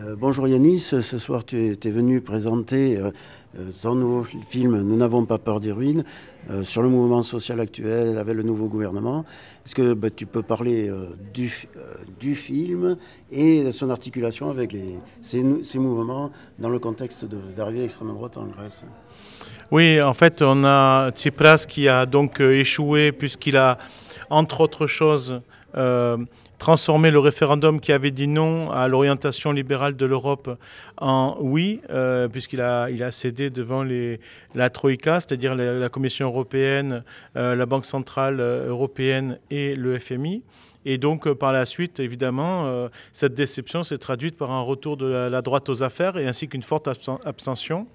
Euh, bonjour Yanis, ce soir tu es, venu présenter euh, euh, ton nouveau film Nous n'avons pas peur des ruines sur le mouvement social actuel avec le nouveau gouvernement. Est-ce que bah, tu peux parler du, du, film et de son articulation avec ces, ces, mouvements dans le contexte d'arrivée extrême droite en Grèce? Oui, en fait, on a Tsipras qui a donc échoué puisqu'il a, entre autres choses, transformer le référendum qui avait dit non à l'orientation libérale de l'Europe en oui, euh, puisqu'il a, il a cédé devant les, la Troïka, c'est-à-dire la, Commission européenne, euh, la Banque centrale euh, européenne et le FMI. Et donc, par la suite, évidemment, cette déception s'est traduite par un retour de la, droite aux affaires et ainsi qu'une forte abstention.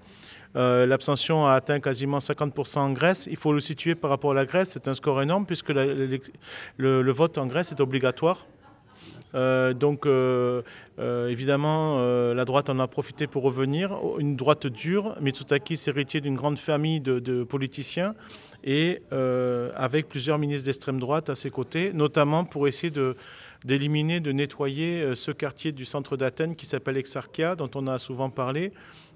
L'abstention a atteint quasiment 50% en Grèce. Il faut le situer par rapport à la Grèce. C'est un score énorme puisque le, vote en Grèce est obligatoire. Euh, donc, euh, euh, évidemment, la droite en a profité pour revenir. Une droite dure. Mitsotakis, héritier d'une grande famille de, politiciens et avec plusieurs ministres d'extrême droite à ses côtés, notamment pour essayer d'éliminer, de nettoyer ce quartier du centre d'Athènes qui s'appelle Exarchia, dont on a souvent parlé,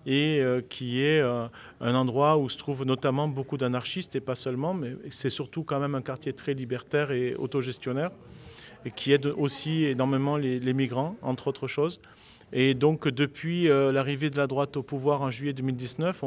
et qui est un endroit où se trouvent notamment beaucoup d'anarchistes, et pas seulement, mais c'est surtout quand même un quartier très libertaire et autogestionnaire qui aide aussi énormément les, migrants, entre autres choses. Et donc, depuis euh, l'arrivée de la droite au pouvoir en juillet 2019,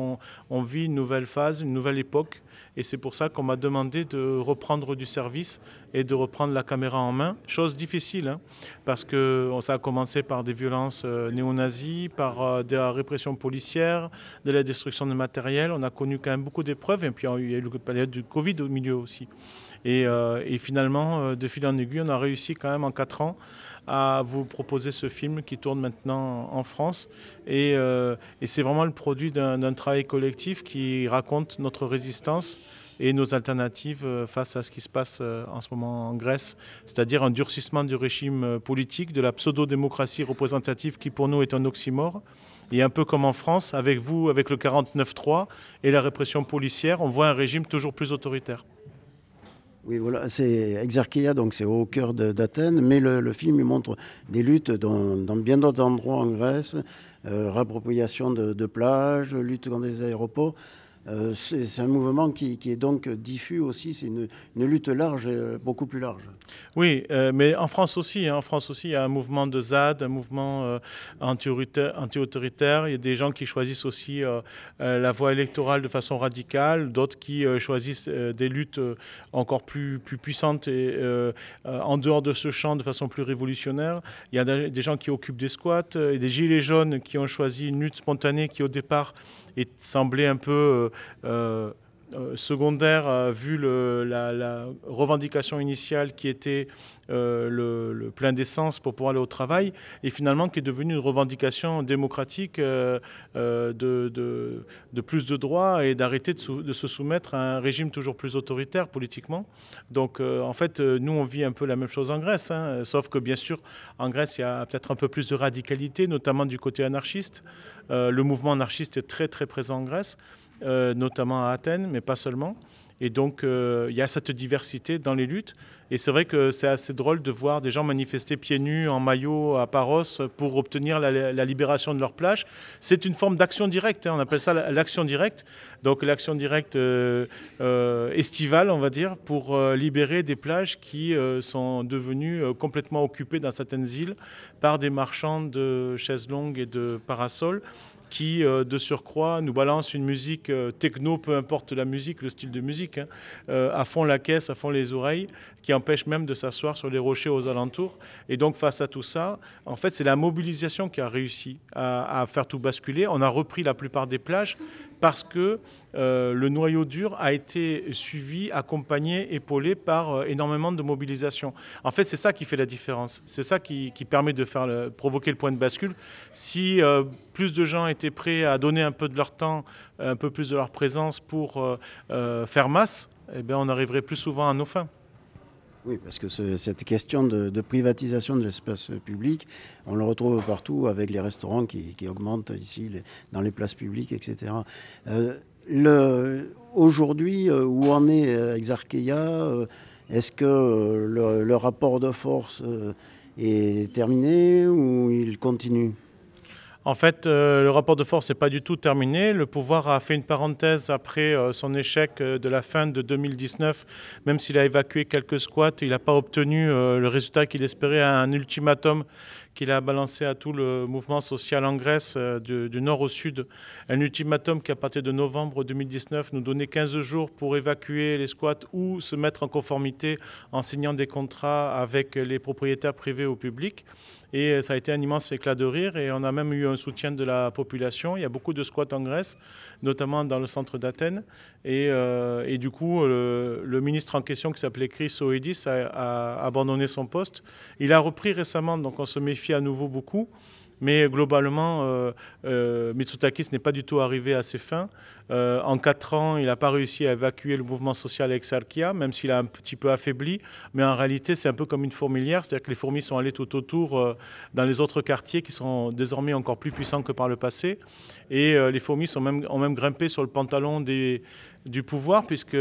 on, vit une nouvelle phase, une nouvelle époque. Et c'est pour ça qu'on m'a demandé de reprendre du service et de reprendre la caméra en main. Chose difficile, hein, parce que ça a commencé par des violences euh, néo-nazis, par euh, de la répression policière, de la destruction de matériel. On a connu quand même beaucoup d'épreuves. Et puis, il y a eu la période du Covid au milieu aussi. Euh, et, finalement, euh, de fil en aiguille, on a réussi quand même en quatre ans à vous proposer ce film qui tourne maintenant en France. Et, euh, c'est vraiment le produit d'un travail collectif qui raconte notre résistance et nos alternatives face à ce qui se passe en ce moment en Grèce, c'est-à-dire un durcissement du régime politique, de la pseudo-démocratie représentative qui pour nous est un oxymore. Et un peu comme en France, avec vous, avec le 49-3 et la répression policière, on voit un régime toujours plus autoritaire. Oui, voilà, c'est Exarchia, donc c'est au cœur d'Athènes, mais le, film montre des luttes dans, bien d'autres endroits en Grèce, euh, de, plages, lutte contre les aéroports. Euh, c'est un mouvement qui, est donc diffus aussi, c'est une, lutte large, euh, beaucoup plus large. Oui, euh, mais en France aussi, hein. en France aussi, il y a un mouvement de ZAD, un mouvement anti-autoritaire. il y a des gens qui choisissent aussi la voie électorale de façon radicale, d'autres qui choisissent des luttes encore plus, puissantes et en dehors de ce champ de façon plus révolutionnaire. Il y a des gens qui occupent des squats, des gilets jaunes qui ont choisi une lutte spontanée qui au départ et semblait un peu secondaire vu la, revendication initiale qui était le, plein d'essence pour pouvoir aller au travail et finalement qui est devenue une revendication démocratique de, de, plus de droits et d'arrêter de, se soumettre à un régime toujours plus autoritaire politiquement. Donc en fait, nous, on vit un peu la même chose en Grèce, hein, sauf que bien sûr, en Grèce, il y a peut-être un peu plus de radicalité, notamment du côté anarchiste. le mouvement anarchiste est très très présent en Grèce. Euh, notamment à Athènes, mais pas seulement. Et donc, euh, il y a cette diversité dans les luttes. Et c'est vrai que c'est assez drôle de voir des gens manifester pieds nus, en maillot, à Paros, pour obtenir la, libération de leur plage. C'est une forme d'action directe, hein. on appelle ça l'action directe. Donc, l'action directe euh, estivale, on va dire, pour libérer des plages qui sont devenues complètement occupées dans certaines îles par des marchands de chaises longues et de parasols qui, euh, de surcroît, nous balance une musique euh, techno, peu importe la musique, le style de musique, hein, euh, à fond la caisse, à fond les oreilles, qui empêche même de s'asseoir sur les rochers aux alentours. Et donc, face à tout ça, en fait, c'est la mobilisation qui a réussi à, faire tout basculer. On a repris la plupart des plages parce que le noyau dur a été suivi, accompagné, épaulé par énormément de mobilisation. En fait, c'est ça qui fait la différence. C'est ça qui, permet de faire provoquer le point de bascule. Si plus de gens étaient prêts à donner un peu de leur temps, un peu plus de leur présence pour euh, euh, faire masse, eh bien, on arriverait plus souvent à nos fins. Oui, parce que cette question de, privatisation de l'espace public, on le retrouve partout avec les restaurants qui, augmentent ici dans les places publiques, etc. Euh, aujourd'hui, où en est Exarcheia Est-ce que le, rapport de force est terminé ou il continue? En fait, euh, le rapport de force n'est pas du tout terminé. Le pouvoir a fait une parenthèse après euh, son échec euh, de la fin de 2019. Même s'il a évacué quelques squats, il n'a pas obtenu le résultat qu'il espérait à un ultimatum qu'il a balancé à tout le mouvement social en Grèce du, du, nord au sud. Un ultimatum qui, à partir de novembre 2019, nous donnait 15 jours pour évacuer les squats ou se mettre en conformité en signant des contrats avec les propriétaires privés ou publics. Et ça a été un immense éclat de rire et on a même eu un soutien de la population. Il y a beaucoup de squats en Grèce, notamment dans le centre d'Athènes. Et, euh, du coup, le, ministre en question, qui s'appelait Chris Oedis, a, a abandonné son poste. Il a repris récemment, donc on se méfie à nouveau beaucoup. Mais globalement, euh, euh, n'est pas du tout arrivé à ses fins. Euh, en quatre ans, il n'a pas réussi à évacuer le mouvement social Exarchia, même s'il a un petit peu affaibli. Mais en réalité, c'est un peu comme une fourmilière, c'est-à-dire que les fourmis sont allées tout autour dans les autres quartiers qui sont désormais encore plus puissants que par le passé. Et les fourmis sont même, ont même grimpé sur le pantalon des, du pouvoir, puisque,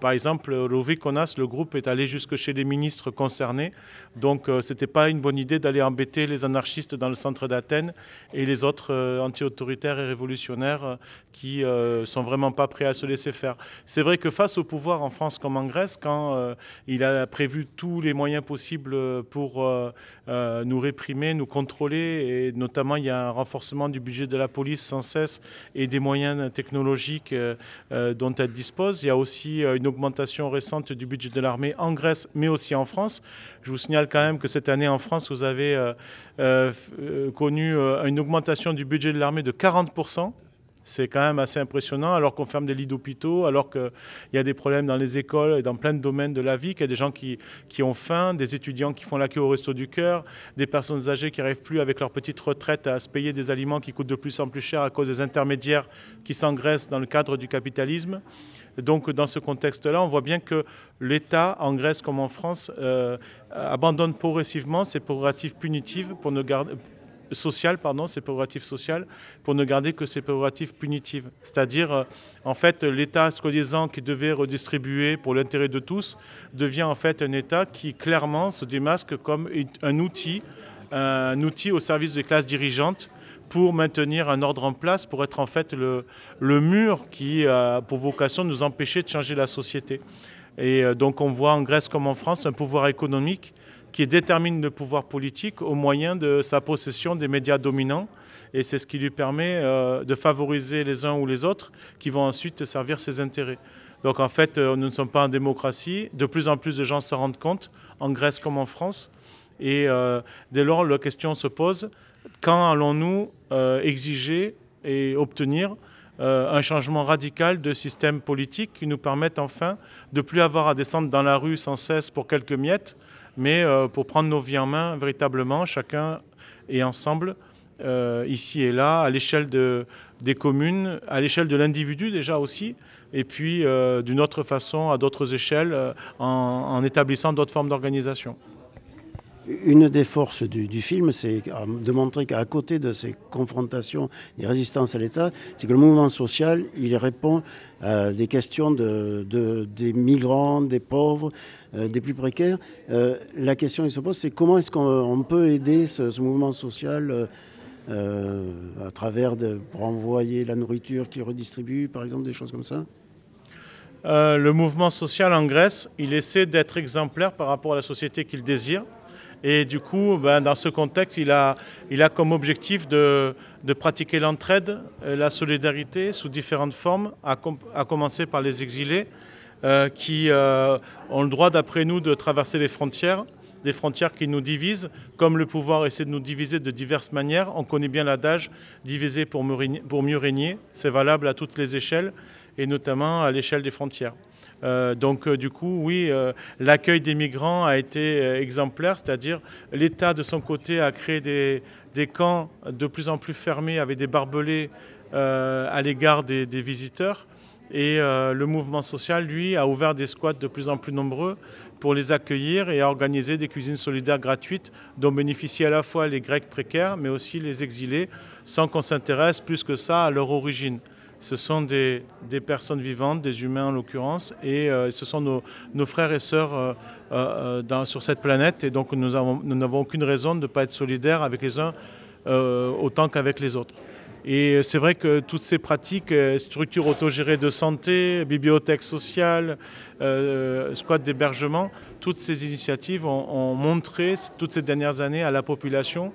par exemple, Rovikonas, le groupe est allé jusque chez les ministres concernés. Donc, euh, ce n'était pas une bonne idée d'aller embêter les anarchistes dans le centre d'Athènes et les autres euh, anti-autoritaires et révolutionnaires euh, qui sont vraiment pas prêts à se laisser faire. C'est vrai que face au pouvoir en France comme en Grèce, quand il a prévu tous les moyens possibles pour nous réprimer, nous contrôler, et notamment il y a un renforcement du budget de la police sans cesse et des moyens technologiques dont elle dispose. Il y a aussi euh, une augmentation récente du budget de l'armée en Grèce, mais aussi en France. Je vous signale quand même que cette année en France, vous avez euh, euh, connu une augmentation du budget de l'armée de 40%. C'est quand même assez impressionnant, alors qu'on ferme des lits d'hôpitaux, alors qu'il y a des problèmes dans les écoles et dans plein de domaines de la vie, qu'il y a des gens qui, qui ont faim, des étudiants qui font la queue au resto du cœur, des personnes âgées qui n'arrivent plus avec leur petite retraite à se payer des aliments qui coûtent de plus en plus cher à cause des intermédiaires qui s'engraissent dans le cadre du capitalisme. Donc dans ce contexte-là, on voit bien que l'État, en Grèce comme en France, euh, abandonne progressivement ses prérogatives punitives pour ne garder, social, pardon, ses prérogatives sociales, pour ne garder que ses prérogatives punitives. C'est-à-dire, euh, en fait, l'État, soi-disant, qui devait redistribuer pour l'intérêt de tous, devient en fait un État qui clairement se démasque comme un outil, un outil au service des classes dirigeantes pour maintenir un ordre en place, pour être en fait le, le mur qui a pour vocation de nous empêcher de changer la société. Et euh, donc on voit en Grèce comme en France un pouvoir économique qui détermine le pouvoir politique au moyen de sa possession des médias dominants. Et c'est ce qui lui permet euh, de favoriser les uns ou les autres qui vont ensuite servir ses intérêts. Donc en fait, euh, nous ne sommes pas en démocratie. De plus en plus de gens s'en rendent compte, en Grèce comme en France. Et euh, dès lors, la question se pose, quand allons-nous exiger et obtenir un changement radical de système politique qui nous permette enfin de plus avoir à descendre dans la rue sans cesse pour quelques miettes, mais euh, pour prendre nos vies en main véritablement, chacun et ensemble, euh, ici et là, à l'échelle de, des communes, à l'échelle de l'individu déjà aussi, et puis euh, d'une autre façon, à d'autres échelles, en établissant d'autres formes d'organisation. Une des forces du, film, c'est de montrer qu'à côté de ces confrontations et résistances à l'État, c'est que le mouvement social, il répond à des questions de, des migrants, des pauvres, euh, des plus précaires. Euh, la question qui se pose, c'est comment est-ce qu'on peut aider ce, mouvement social euh, à travers de, pour envoyer la nourriture qu'il redistribue, par exemple, des choses comme ça? Le mouvement social en Grèce, il essaie d'être exemplaire par rapport à la société qu'il désire. Et du coup, ben, dans ce contexte, il a, il comme objectif de, pratiquer l'entraide, la solidarité sous différentes formes, à, à commencer par les exilés, euh, qui euh, ont le droit, d'après nous, de traverser les frontières, des frontières qui nous divisent, comme le pouvoir essaie de nous diviser de diverses manières. On connaît bien l'adage diviser pour mieux régner. C'est valable à toutes les échelles, et notamment à l'échelle des frontières. Euh, donc euh, du coup, oui, euh, l'accueil des migrants a été exemplaire, c'est-à-dire l'État de son côté a créé des, camps de plus en plus fermés avec des barbelés à l'égard des, visiteurs. Et le mouvement social, lui, a ouvert des squats de plus en plus nombreux pour les accueillir et a organisé des cuisines solidaires gratuites dont bénéficient à la fois les Grecs précaires, mais aussi les exilés, sans qu'on s'intéresse plus que ça à leur origine ce sont des, personnes vivantes, des humains en l'occurrence, et euh, ce sont nos, frères et sœurs euh, euh, sur cette planète. Et donc nous n'avons aucune raison de ne pas être solidaires avec les uns autant qu'avec les autres. Et c'est vrai que toutes ces pratiques, structures autogérées de santé, bibliothèques sociales, squats d'hébergement, toutes ces initiatives ont, montré toutes ces dernières années à la population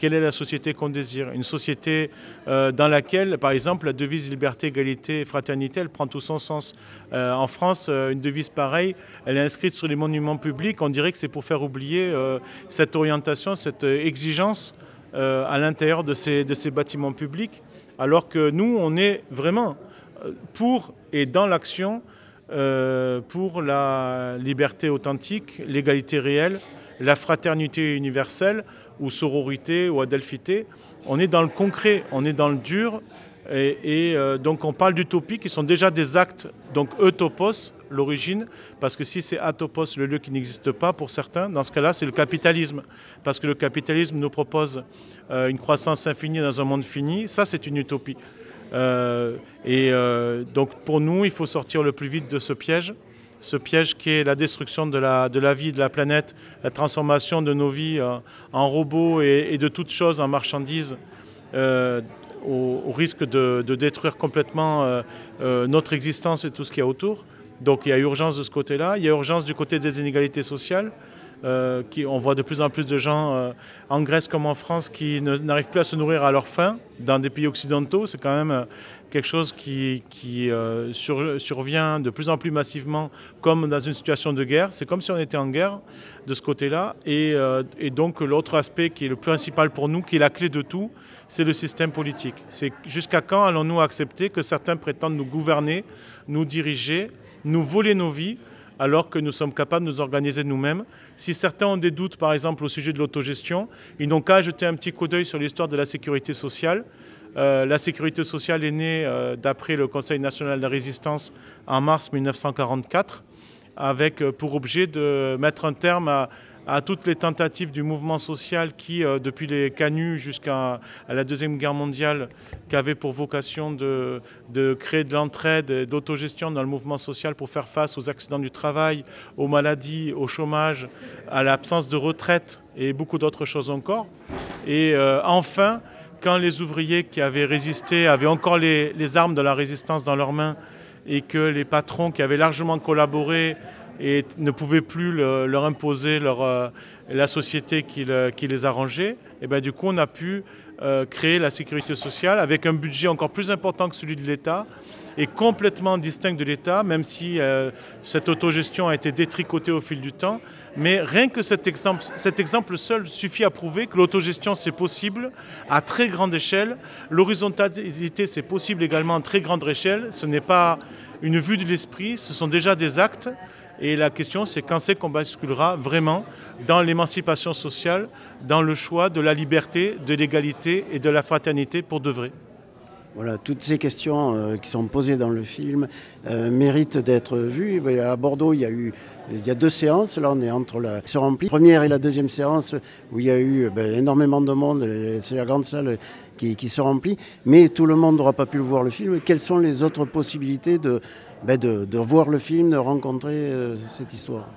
quelle est la société qu'on désire. Une société euh, dans laquelle, par exemple, la devise liberté, égalité, fraternité, elle prend tout son sens. Euh, en France, euh, une devise pareille, elle est inscrite sur les monuments publics. On dirait que c'est pour faire oublier cette orientation, cette exigence à l'intérieur de ces, de ces bâtiments publics, alors que nous, on est vraiment pour et dans l'action pour la liberté authentique, l'égalité réelle, la fraternité universelle, ou sororité ou adelphité. On est dans le concret, on est dans le dur. Et, euh, donc on parle d'utopie qui sont déjà des actes, donc eutopos, l'origine, parce que si c'est atopos, le lieu qui n'existe pas pour certains, dans ce cas-là c'est le capitalisme, parce que le capitalisme nous propose euh, une croissance infinie dans un monde fini, ça c'est une utopie. Euh, et donc pour nous, il faut sortir le plus vite de ce piège ce piège qui est la destruction de la, de la vie, de la planète, la transformation de nos vies euh, en robots et, de toutes choses en marchandises, euh, au, risque de, détruire complètement euh, notre existence et tout ce qu'il y a autour. Donc il y a urgence de ce côté-là, il y a urgence du côté des inégalités sociales. Qui, on voit de plus en plus de gens en Grèce comme en France qui n'arrivent plus à se nourrir à leur faim dans des pays occidentaux. C'est quand même quelque chose qui, euh, survient de plus en plus massivement comme dans une situation de guerre. C'est comme si on était en guerre de ce côté-là. Et, euh, donc l'autre aspect qui est le principal pour nous, qui est la clé de tout, c'est le système politique. C'est jusqu'à quand allons-nous accepter que certains prétendent nous gouverner, nous diriger, nous voler nos vies alors que nous sommes capables de nous organiser nous-mêmes. Si certains ont des doutes, par exemple, au sujet de l'autogestion, ils n'ont qu'à jeter un petit coup d'œil sur l'histoire de la sécurité sociale. Euh, la sécurité sociale est née euh, d'après le Conseil national de résistance en mars 1944, avec euh, pour objet de mettre un terme à, toutes les tentatives du mouvement social qui, depuis les canuts jusqu'à la Deuxième Guerre mondiale, qui avait pour vocation de, de créer de l'entraide d'autogestion dans le mouvement social pour faire face aux accidents du travail, aux maladies, au chômage, à l'absence de retraite et beaucoup d'autres choses encore. Et enfin, quand les ouvriers qui avaient résisté avaient encore les, armes de la résistance dans leurs mains et que les patrons qui avaient largement collaboré et ne pouvaient plus leur imposer leur, euh, la société qui, les arrangeait, et ben du coup on a pu euh, créer la sécurité sociale avec un budget encore plus important que celui de l'État est complètement distinct de l'État, même si euh, cette autogestion a été détricotée au fil du temps. Mais rien que cet exemple, cet exemple seul suffit à prouver que l'autogestion, c'est possible à très grande échelle. L'horizontalité, c'est possible également à très grande échelle. Ce n'est pas une vue de l'esprit, ce sont déjà des actes. Et la question, c'est quand c'est qu'on basculera vraiment dans l'émancipation sociale, dans le choix de la liberté, de l'égalité et de la fraternité pour de vrai. Voilà, toutes ces questions euh, qui sont posées dans le film euh, méritent d'être vues. À Bordeaux, il y a eu deux séances. Là, on est entre la. Première et la deuxième séance où il y a eu ben, énormément de monde. C'est la grande salle qui, se remplit. Mais tout le monde n'aura pas pu voir le film. Quelles sont les autres possibilités de, ben, voir le film, de rencontrer euh, cette histoire?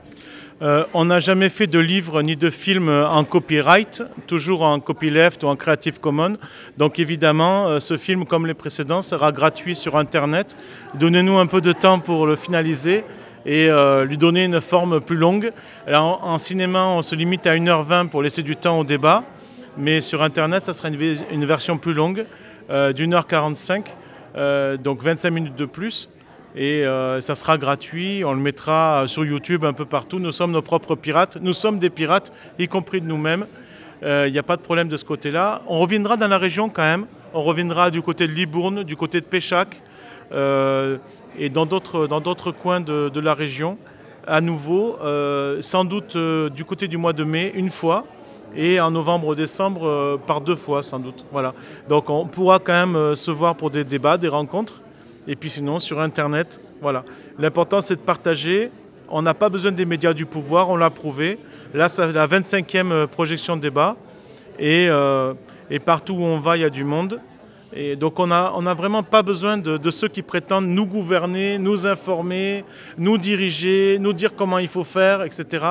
Euh, on n'a jamais fait de livre ni de film en copyright, toujours en copyleft ou en Creative Commons. Donc évidemment, euh, ce film, comme les précédents, sera gratuit sur Internet. Donnez-nous un peu de temps pour le finaliser et euh, lui donner une forme plus longue. en, cinéma, on se limite à 1h20 pour laisser du temps au débat, mais sur Internet, ça sera une, version plus longue, d'une heure 45, donc 25 minutes de plus et euh, ça sera gratuit. On le mettra sur YouTube un peu partout. Nous sommes nos propres pirates. Nous sommes des pirates, y compris de nous-mêmes. Il euh, n'y a pas de problème de ce côté-là. On reviendra dans la région quand même. On reviendra du côté de Libourne, du côté de Péchac euh, et dans d'autres coins de, de, la région. À nouveau, sans doute du côté du mois de mai, une fois et en novembre-décembre par deux fois sans doute. Voilà. Donc on pourra quand même se voir pour des débats, des rencontres. Et puis sinon, sur Internet, voilà. L'important, c'est de partager. On n'a pas besoin des médias du pouvoir, on l'a prouvé. Là, c'est la 25e euh, projection de débat. Euh, et, partout où on va, il y a du monde. Et donc on n'a a vraiment pas besoin de, de, ceux qui prétendent nous gouverner, nous informer, nous diriger, nous dire comment il faut faire, etc.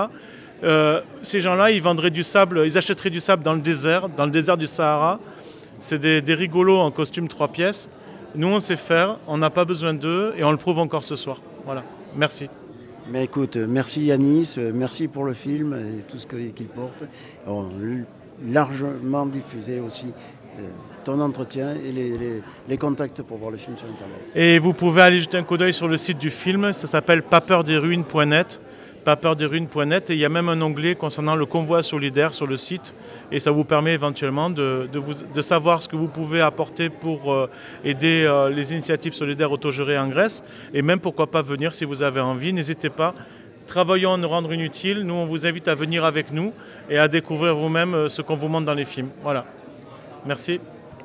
euh, ces gens-là, ils vendraient du sable, ils achèteraient du sable dans le désert, dans le désert du Sahara. C'est des, des rigolos en costume trois pièces. Nous, on sait faire, on n'a pas besoin d'eux et on le prouve encore ce soir. Voilà, merci. Mais écoute, merci Yanis, merci pour le film et tout ce qu'il porte. On a largement diffusé aussi euh, ton entretien et les, les- les contacts pour voir le film sur Internet. Et vous pouvez aller jeter un coup d'œil sur le site du film, ça s'appelle papeurdesruines.net. papeurdesruines.net et il y a même un onglet concernant le convoi solidaire sur le site et ça vous permet éventuellement de, de vous- de savoir ce que vous pouvez apporter pour euh, aider euh, les initiatives solidaires autogérées en Grèce et même pourquoi pas venir si vous avez envie, n'hésitez pas. Travaillons à nous rendre inutiles, nous on vous invite à venir avec nous et à découvrir vous-même euh, ce qu'on vous montre dans les films. Voilà. Merci.